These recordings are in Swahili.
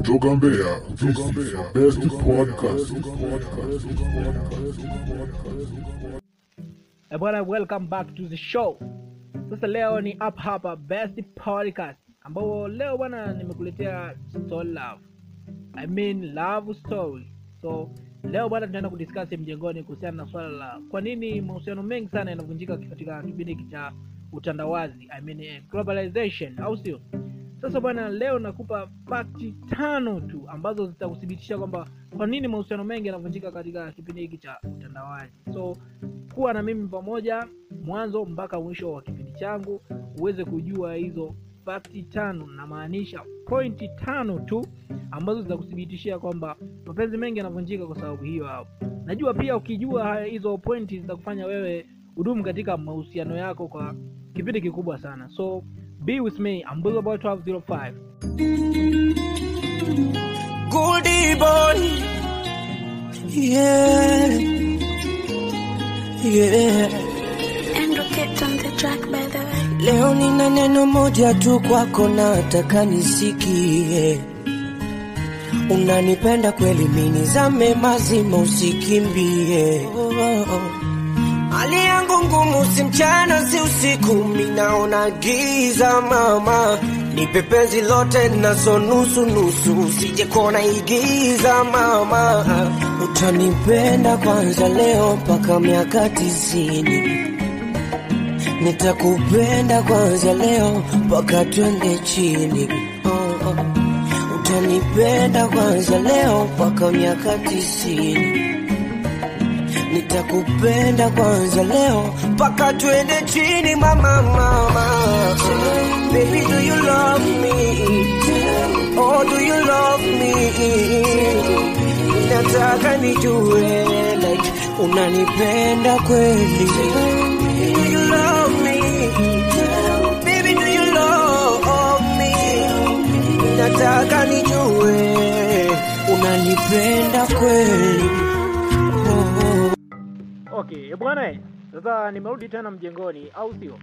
Kutoka Mbeya, this is your best podcast. Eh, bwana welcome back to the show. Sasa leo ni up hapa best podcast ambao leo bwana nimekuletea story love. I mean love story. So leo bwana tunaenda kudiscuss mjengoni kuhusiana na swala la kwa nini mahusiano mengi sana yanavunjika katika kipindi cha utandawazi. I mean eh, globalization au sio sasa bwana leo nakupa fakti tano tu ambazo zitakuthibitisha kwamba kwa nini mahusiano mengi yanavunjika katika kipindi hiki cha utandawazi. So kuwa na mimi pamoja mwanzo mpaka mwisho wa kipindi changu uweze kujua hizo fakti tano namaanisha pointi tano tu ambazo zitakuthibitishia kwamba mapenzi mengi yanavunjika kwa sababu hiyo hapo najua pia ukijua hizo pointi zitakufanya wewe hudumu katika mahusiano yako kwa kipindi kikubwa sana. So be with me I'm Bull Boy 1205 Goldie boy. Yeah. Yeah. And rocket on the track by the way. Leo nina neno moja tu kwako nataka nisikie. Unanipenda kweli mini zame mazima usikimbie. Oh, oh. Hali yangu ngumu si mchana si usiku. Minaona giza mama. Nipe penzi lote nazo nusu nusu. Sije kona igiza mama. Utanipenda kwanza leo mpaka miaka tisini. Nitakupenda kwanza leo mpaka twende chini. Oh. utanipenda kwanza leo mpaka miaka tisini nitakupenda kwanza leo mpaka twende chini mama mama. Baby do you love me? Oh do you love me? Nataka nijue like unanipenda kweli? Nataka nijue unanipenda kweli. Okay eh, bwana eh, sasa nimerudi tena mjengoni au sio?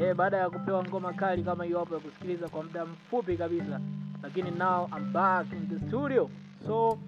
Eh, baada ya kupewa ngoma kali kama hiyo hapo ya kusikiliza kwa muda mfupi kabisa lakini now I'm back in the studio. So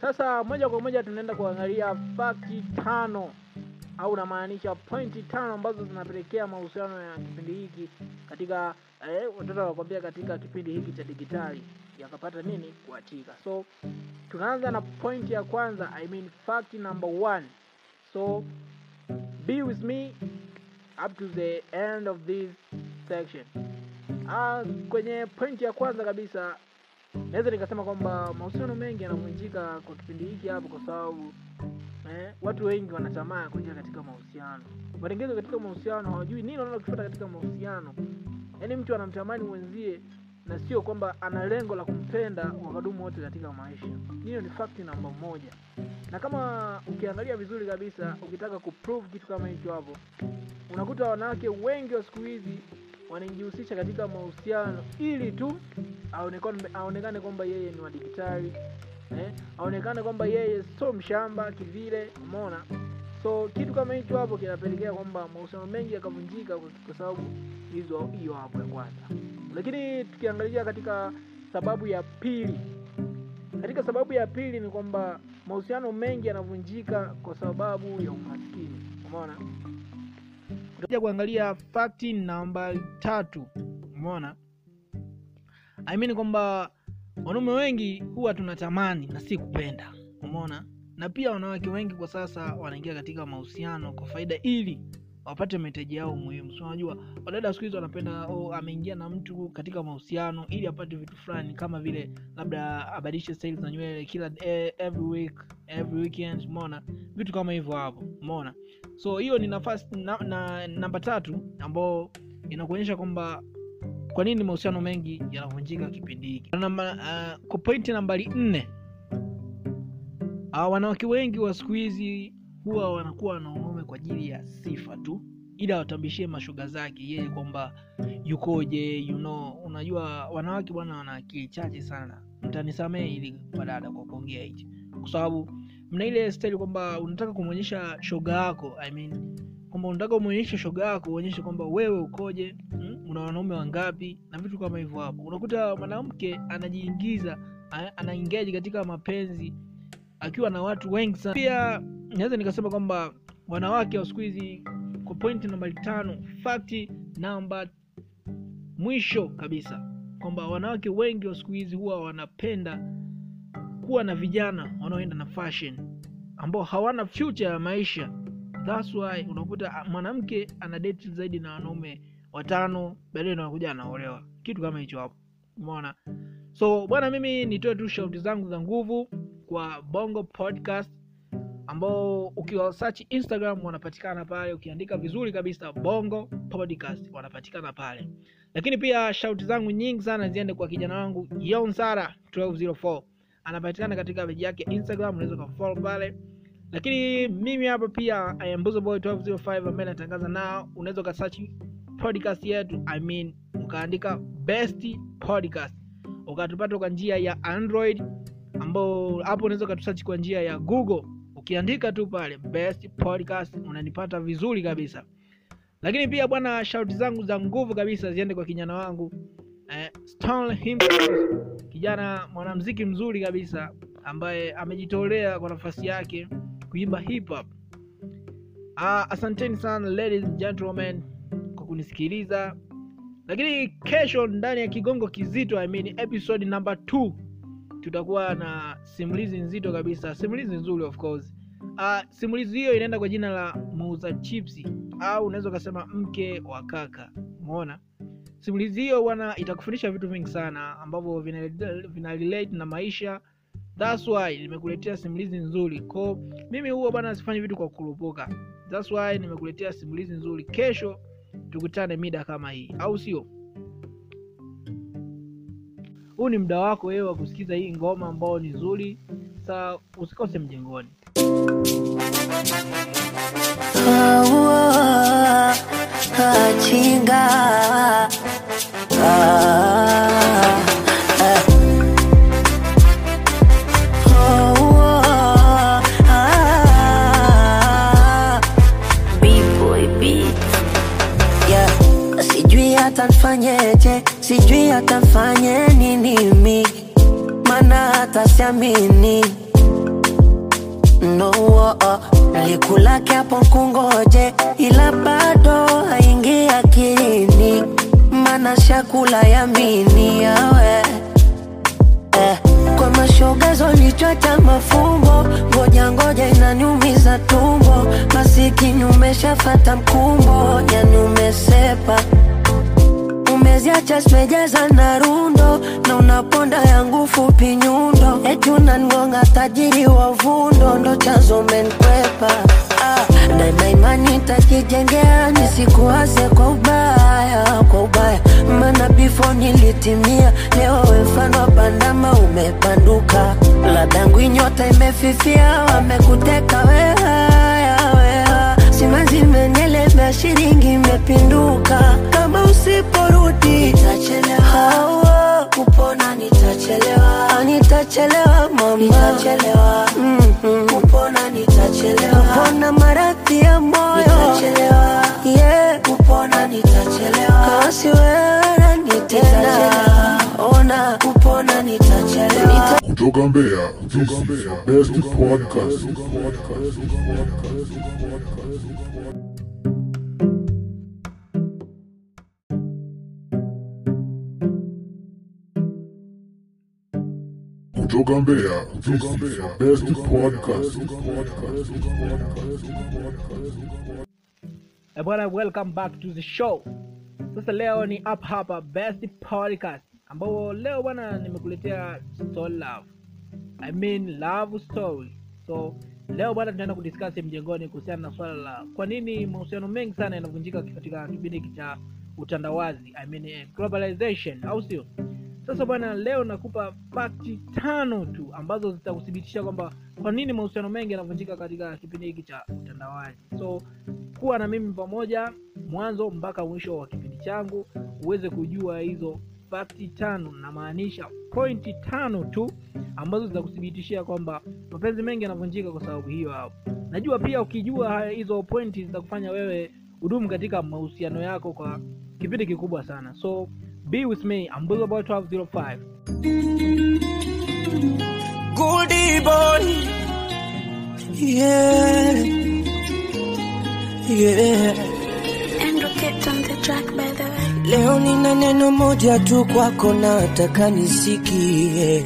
sasa moja kwa moja tunaenda kuangalia fakti tano au namaanisha pointi tano ambazo zinapelekea mahusiano ya kipindi hiki katika eh, watoto wanakwambia katika kipindi hiki cha digitali yakapata nini kuachika so tunaanza na pointi ya kwanza i mean fact number one. So be with me up to the end of this section. Ah, kwenye pointi ya kwanza kabisa naweza nikasema kwamba mahusiano mengi yanavunjika kwa kipindi hiki hapo kwa sababu eh, watu wengi wanatamaa ya kuingia katika mahusiano. Wanaingia katika mahusiano hawajui nini wanaenda kufuata katika mahusiano. Yaani mtu anamtamani mwenzie na sio kwamba ana lengo la kumpenda wakadumu wote katika maisha. Hiyo ni fakti namba moja. Na kama ukiangalia vizuri kabisa ukitaka kuprove kitu kama hicho hapo unakuta wanawake wengi wa siku hizi wanajihusisha katika mahusiano ili tu aonekane kwamba yeye ni wadigitali eh, aonekane kwamba yeye sio mshamba kivile umeona so kitu kama hicho hapo kinapelekea kwamba mahusiano mengi yakavunjika kwa, sababu hizo hiyo hapo ya kwanza. Lakini tukiangalia katika sababu ya pili katika sababu ya pili ni kwamba mahusiano mengi yanavunjika kwa sababu ya umaskini. Umeona? Utakuja kuangalia fakti namba tatu. Umeona? I mean kwamba wanaume wengi huwa tunatamani na si kupenda. Umeona na pia wanawake wengi kwa sasa wanaingia katika mahusiano kwa faida ili wapate mahitaji yao muhimu. So unajua wadada siku hizi wanapenda oh, ameingia na mtu katika mahusiano ili apate vitu fulani kama vile labda abadilishe style za nywele kila eh, every week every weekend umeona? Vitu kama hivyo hapo umeona? So hiyo ni nafasi na, na, namba tatu ambayo inakuonyesha kwamba kwa nini mahusiano mengi yanavunjika kipindi hiki. Uh, kwa pointi nambari nne wanawake wengi wa siku hizi huwa wanakuwa na wanaume kwa ajili ya sifa tu ili awatambishie mashoga zake yeye kwamba yukoje you know. Unajua wanawake bwana wana akili chache sana. Mtanisamehe ili wadada kwa kuongea hichi. Kwa sababu mna ile style kwamba unataka kumwonyesha shoga yako I mean, kwamba unataka umwonyeshe shoga yako uonyeshe kwamba wewe ukoje mm? una wanaume wangapi na vitu kama hivyo hapo. Unakuta mwanamke anajiingiza anaingeji ana katika mapenzi akiwa na watu wengi sana. Pia naweza nikasema kwamba wanawake wa siku hizi kwa point namba tano fakti namba mwisho kabisa kwamba wanawake wengi wa siku hizi huwa wanapenda kuwa na vijana wanaoenda na fashion ambao hawana future ya maisha. Thats why unakuta mwanamke ana date zaidi na wanaume watano baadaye anakuja anaolewa. Kitu kama hicho hapo umeona? So bwana mimi nitoe tu shauti zangu za nguvu kwa bongo podcast ambao ukiwa instagram wanapatikana pale ukiandika vizuri kabisa bongo podcast wanapatikana pale. Lakini pia shauti zangu nyingi sana ziende kwa kijana wangu yonsara 1204 anapatikana katika peji yake instagram unaweza ukafollow pale. Lakini mimi hapa pia I am Buzo boy 1205 ambaye natangaza nao unaweza ukasearch podcast yetu i mean ukaandika best podcast. Ukatupata kwa njia ya android ambao hapo unaweza ukatusearch kwa njia ya google. Ukiandika tu pale best podcast unanipata vizuri kabisa. Lakini pia bwana shauti zangu za nguvu kabisa ziende kwa kijana wangu eh, kijana mwanamziki mzuri kabisa ambaye amejitolea kwa nafasi yake kuimba hip hop. Ah, asanteni sana ladies and gentlemen kwa kunisikiliza. Lakini kesho ndani ya kigongo kizito I mean episode number 2 tutakuwa na simulizi nzito kabisa. Simulizi nzuri of course. Uh, simulizi hiyo inaenda kwa jina la muuza chipsi au unaweza ukasema mke wa kaka. Umeona? Simulizi hiyo bwana itakufundisha vitu vingi sana ambavyo vina, relate na maisha. Thats why nimekuletea simulizi nzuri. Ko mimi huwa bwana sifanyi vitu kwa kurupuka thats why nimekuletea simulizi nzuri. Kesho tukutane mida kama hii au sio huu ni muda wako wewe wa kusikiza hii ngoma ambao ni nzuri. Sa usikose mjengoni. Chinga hata siamini no oh, oh. Kungoje, ila bado haingi akilini, mana shakula yamini yawe. Eh, kwa mashogazo lichwa cha mafumbo, ngoja ngoja inaniumiza tumbo, masikini umeshafata mkumbo, yani umesepa umeziacha zimejaza na rundo na unaponda yangu fupi nyundo eti unangonga tajiri wa vundo ndo chanzo menkwepa ah, daima imani takijengea nisikuwaze kwa ubaya kwa ubaya. Mana bifo nilitimia leo mfano wa bandama umebanduka ladangu inyota imefifia wamekuteka wehaya weha simazi imenielemea shilingi imepinduka. Kama usiporudi nitachelewa kupona nitachelewa. Nitachelewa mama. Nitachelewa. Mm-hmm. kupona nitachelewa. Kupona maradhi ya moyo. Nitachelewa. Yeah. kupona nitachelewa. Kasi wewe nitena ona. Kupona nitachelewa. Kutoka Mbeya, this is best podcast. Kutoka Mbeya, this is best podcast. Eh, bwana welcome back to the show. Sasa leo ni up hapa best podcast ambao leo bwana nimekuletea story love. I mean love story. So leo bwana tunaenda kudiscuss mjengoni kuhusiana na swala la kwa nini mahusiano mengi sana yanavunjika katika kipindi hiki cha utandawazi. I mean, eh, globalization au sio sasa bwana leo nakupa fakti tano tu ambazo zitakuthibitisha kwamba kwa nini mahusiano mengi yanavunjika katika kipindi hiki cha utandawazi. So kuwa na mimi pamoja mwanzo mpaka mwisho wa kipindi changu uweze kujua hizo fakti tano namaanisha pointi tano tu ambazo zitakuthibitishia kwamba mapenzi mengi yanavunjika kwa sababu hiyo hapo najua pia ukijua hizo pointi zitakufanya wewe hudumu katika mahusiano yako kwa kipindi kikubwa sana. So be with me I'm Bull about 1205 goodie boy. Yeah, yeah. And rocket on the track, by the way. Leo nina neno moja tu kwako, nataka nisikie.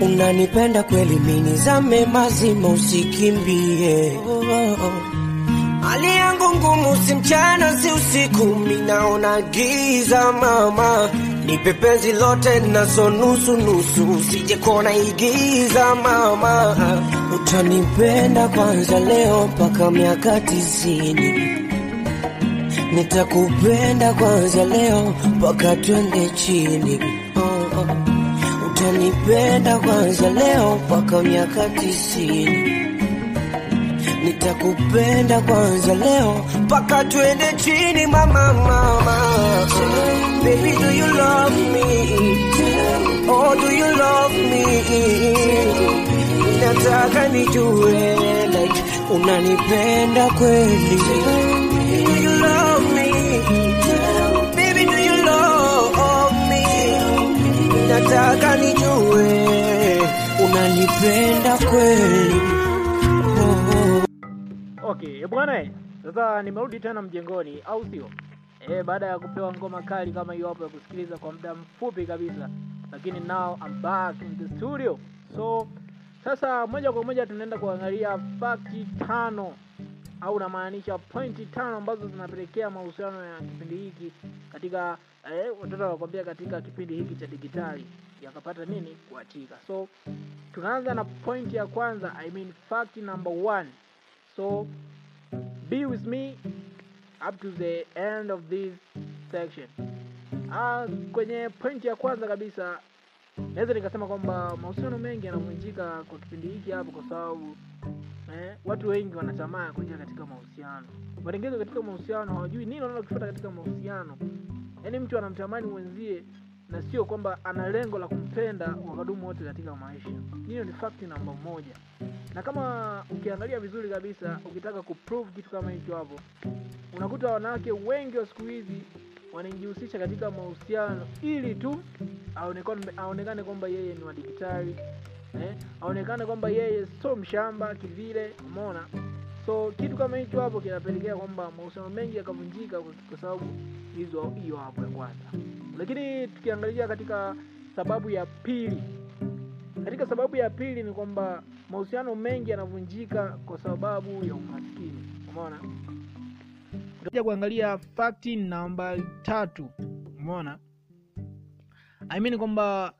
Unanipenda kweli, mini zame mazima, usikimbie. Oh, oh, oh. Hali yangu ngumu, si mchana si usiku, minaona giza mama, nipe penzi lote nazo nusu nusu, sije kona igiza mama, utanipenda kwanza leo mpaka miaka tisini. Nitakupenda kwanza leo mpaka twende chini. Oh, oh. utanipenda kwanza leo mpaka miaka tisini nitakupenda kwanza leo mpaka twende chini mama mama. Baby do you love me? Oh do you love me? Nataka nijue like unanipenda kweli? Nataka nijue unanipenda kweli. Okay, bwana sasa nimerudi tena mjengoni au sio? Eh, baada ya kupewa ngoma kali kama hiyo hapo ya kusikiliza kwa muda mfupi kabisa, lakini now I'm back in the studio. So sasa moja kwa moja tunaenda kuangalia fakti tano au namaanisha pointi tano ambazo zinapelekea mahusiano ya kipindi hiki katika eh, watoto wanakwambia katika kipindi hiki cha digitali yakapata nini kuatika. So tunaanza na pointi ya kwanza, I mean fact number one. So be with me up to the end of this section. Ah, kwenye pointi ya kwanza kabisa naweza nikasema kwamba mahusiano mengi yanavunjika kwa kipindi hiki hapo, kwa sababu eh, watu wengi wanatamaa kuingia katika mahusiano, wanaingia katika mahusiano hawajui nini wanaenda kufuata katika mahusiano. Yaani mtu anamtamani mwenzie na sio kwamba ana lengo la kumpenda wakadumu wote katika maisha. Hiyo ni fakti namba moja, na kama ukiangalia vizuri kabisa, ukitaka kuprove kitu kama hicho hapo, unakuta wanawake wengi wa siku hizi wanajihusisha katika mahusiano ili tu aonekane kwamba yeye ni wadiktari eh, aonekane kwamba yeye sio mshamba kivile, umeona. So kitu kama hicho hapo kinapelekea kwamba mahusiano mengi yakavunjika kwa sababu hizo hiyo hapo ya kwanza. Lakini tukiangalia katika sababu ya pili, katika sababu ya pili ni kwamba mahusiano mengi yanavunjika kwa sababu ya umaskini, umeona. Utakuja kuangalia fakti namba tatu, umeona. I mean kwamba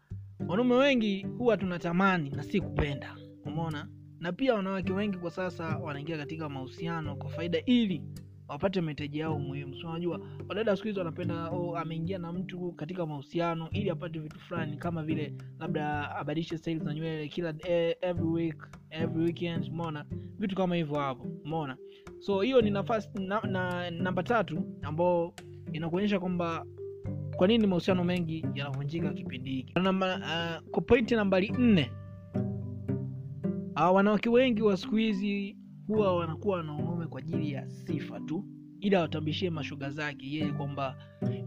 wanaume wengi huwa tunatamani na si kupenda, umeona. Na pia wanawake wengi kwa sasa wanaingia katika mahusiano kwa faida ili wapate mahitaji yao muhimu. So unajua wadada siku hizi wanapenda oh, ameingia na mtu katika mahusiano ili apate vitu fulani kama vile labda abadilishe style za nywele kila eh, every week every weekend, umeona vitu kama hivyo hapo, umeona. So hiyo ni nafasi na, na, namba tatu ambayo inakuonyesha kwamba kwa nini mahusiano mengi yanavunjika kipindi hiki. Uh, kwa pointi nambari nne uh, wanawake wengi wa siku hizi huwa wanakuwa na kwa ajili ya sifa tu, ili awatambishie mashoga zake yeye kwamba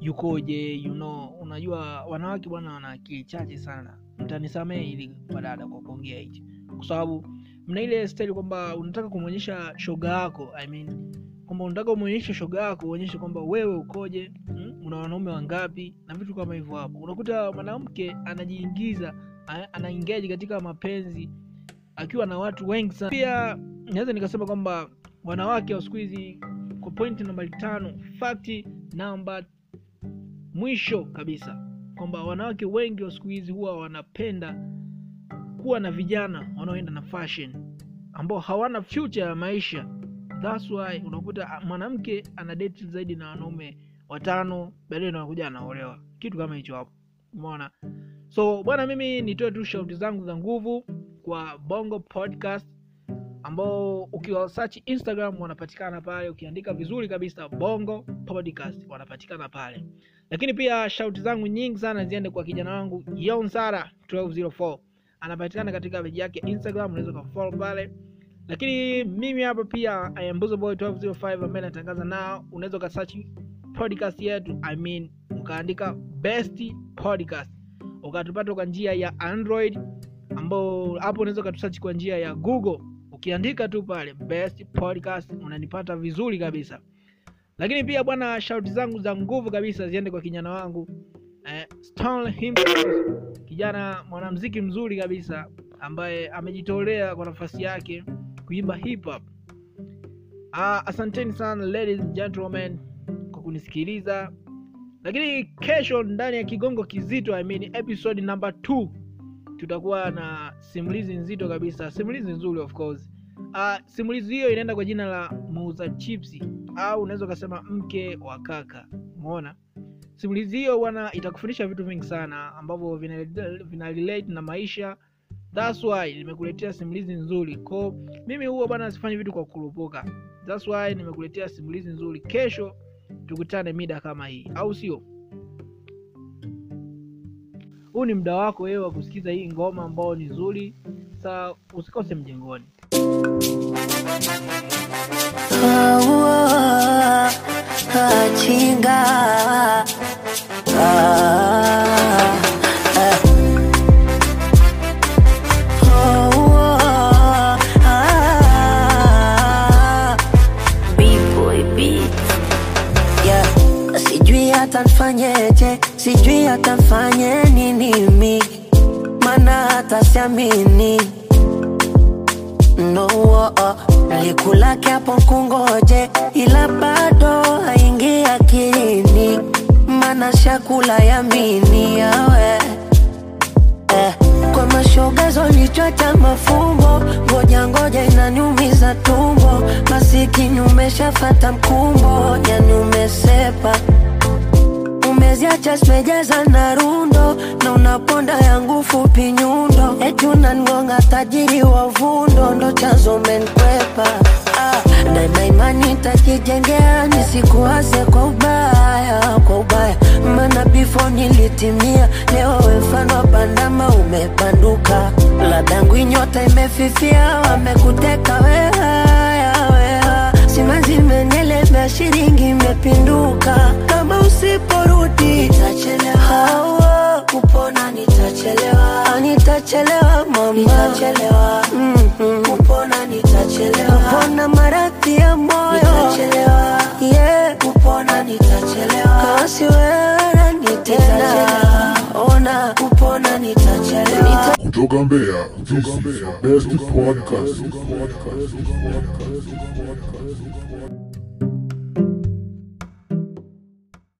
yukoje, you know. Unajua wanawake bwana wana akili chache sana, mtanisamehe ili wadada kwa kuongea hichi, kwa sababu mna ile style kwamba unataka kumwonyesha shoga yako I mean, kwamba unataka umwonyeshe shoga yako uonyeshe kwamba wewe ukoje, mm, una wanaume wangapi na vitu kama hivyo. Hapo unakuta mwanamke anajiingiza anaingiaji katika mapenzi akiwa na watu wengi sana. Pia naweza nikasema kwamba wanawake wa siku hizi, kwa pointi nambari tano, fakti namba mwisho kabisa, kwamba wanawake wengi wa siku hizi huwa wanapenda kuwa na vijana wanaoenda na fashion ambao hawana future ya maisha. That's why unakuta mwanamke ana date zaidi na wanaume watano, baadaye ndo anaolewa, kitu kama hicho hapo, umeona. So bwana, mimi nitoe tu shauti zangu za nguvu kwa Bongo Podcast ambao ukiwa search Instagram wanapatikana pale, ukiandika vizuri kabisa Bongo Podcast wanapatikana pale. Lakini pia shauti zangu nyingi sana ziende kwa kijana wangu Yonsara 1204 anapatikana katika peji yake Instagram, unaweza kufollow pale. Lakini mimi hapa pia I am Buzo Boy 1205 ambaye natangaza nao, unaweza ukasearch podcast yetu I mean, ukaandika best podcast ukatupata kwa njia ya Android ambao hapo unaweza ukatusearch kwa njia ya google ukiandika tu pale best podcast unanipata vizuri kabisa. Lakini pia bwana shauti zangu za nguvu kabisa ziende kwa kijana wangu eh, kijana mwanamziki mzuri kabisa ambaye amejitolea kwa nafasi yake kuimba hip hop. Ah, asanteni sana ladies and gentlemen kwa kunisikiliza. Lakini kesho ndani ya kigongo kizito I mean episode number 2 tutakuwa na simulizi nzito kabisa. Simulizi nzuri of course. Uh, simulizi hiyo inaenda kwa jina la muuza chipsi au unaweza ukasema mke wa kaka. Umeona? Simulizi hiyo bwana itakufundisha vitu vingi sana ambavyo vina, vina na maisha. Thats why nimekuletea simulizi nzuri. Ko mimi huwa bwana sifanyi vitu kwa kurupuka thats why nimekuletea simulizi nzuri. Kesho tukutane mida kama hii au sio huu ni muda wako wewe wa kusikiza hii ngoma ambao ni nzuri. Sa usikose mjengoni. Ah, hata siamini no oh, kiapo kungoje, ila bado haingi akilini, mana shakula yamini yawe. Eh, kwa mashogazo nichota mafumbo, ngoja ngoja inaniumiza tumbo, masikini umeshafata mkumbo, yani umesepa umeziacha zimejaza na rundo na unaponda yangu fupi nyundo eti unangonga tajiri wa vundo ndo chanzo menkwepa ah, daima imani takijengea nisikuwaze kwa ubaya kwa ubaya. Mana bifo nilitimia leo mfano pandama umepanduka. Ladangu nyota imefifia wamekuteka wehaya weha simanzi Nita this is your best podcast.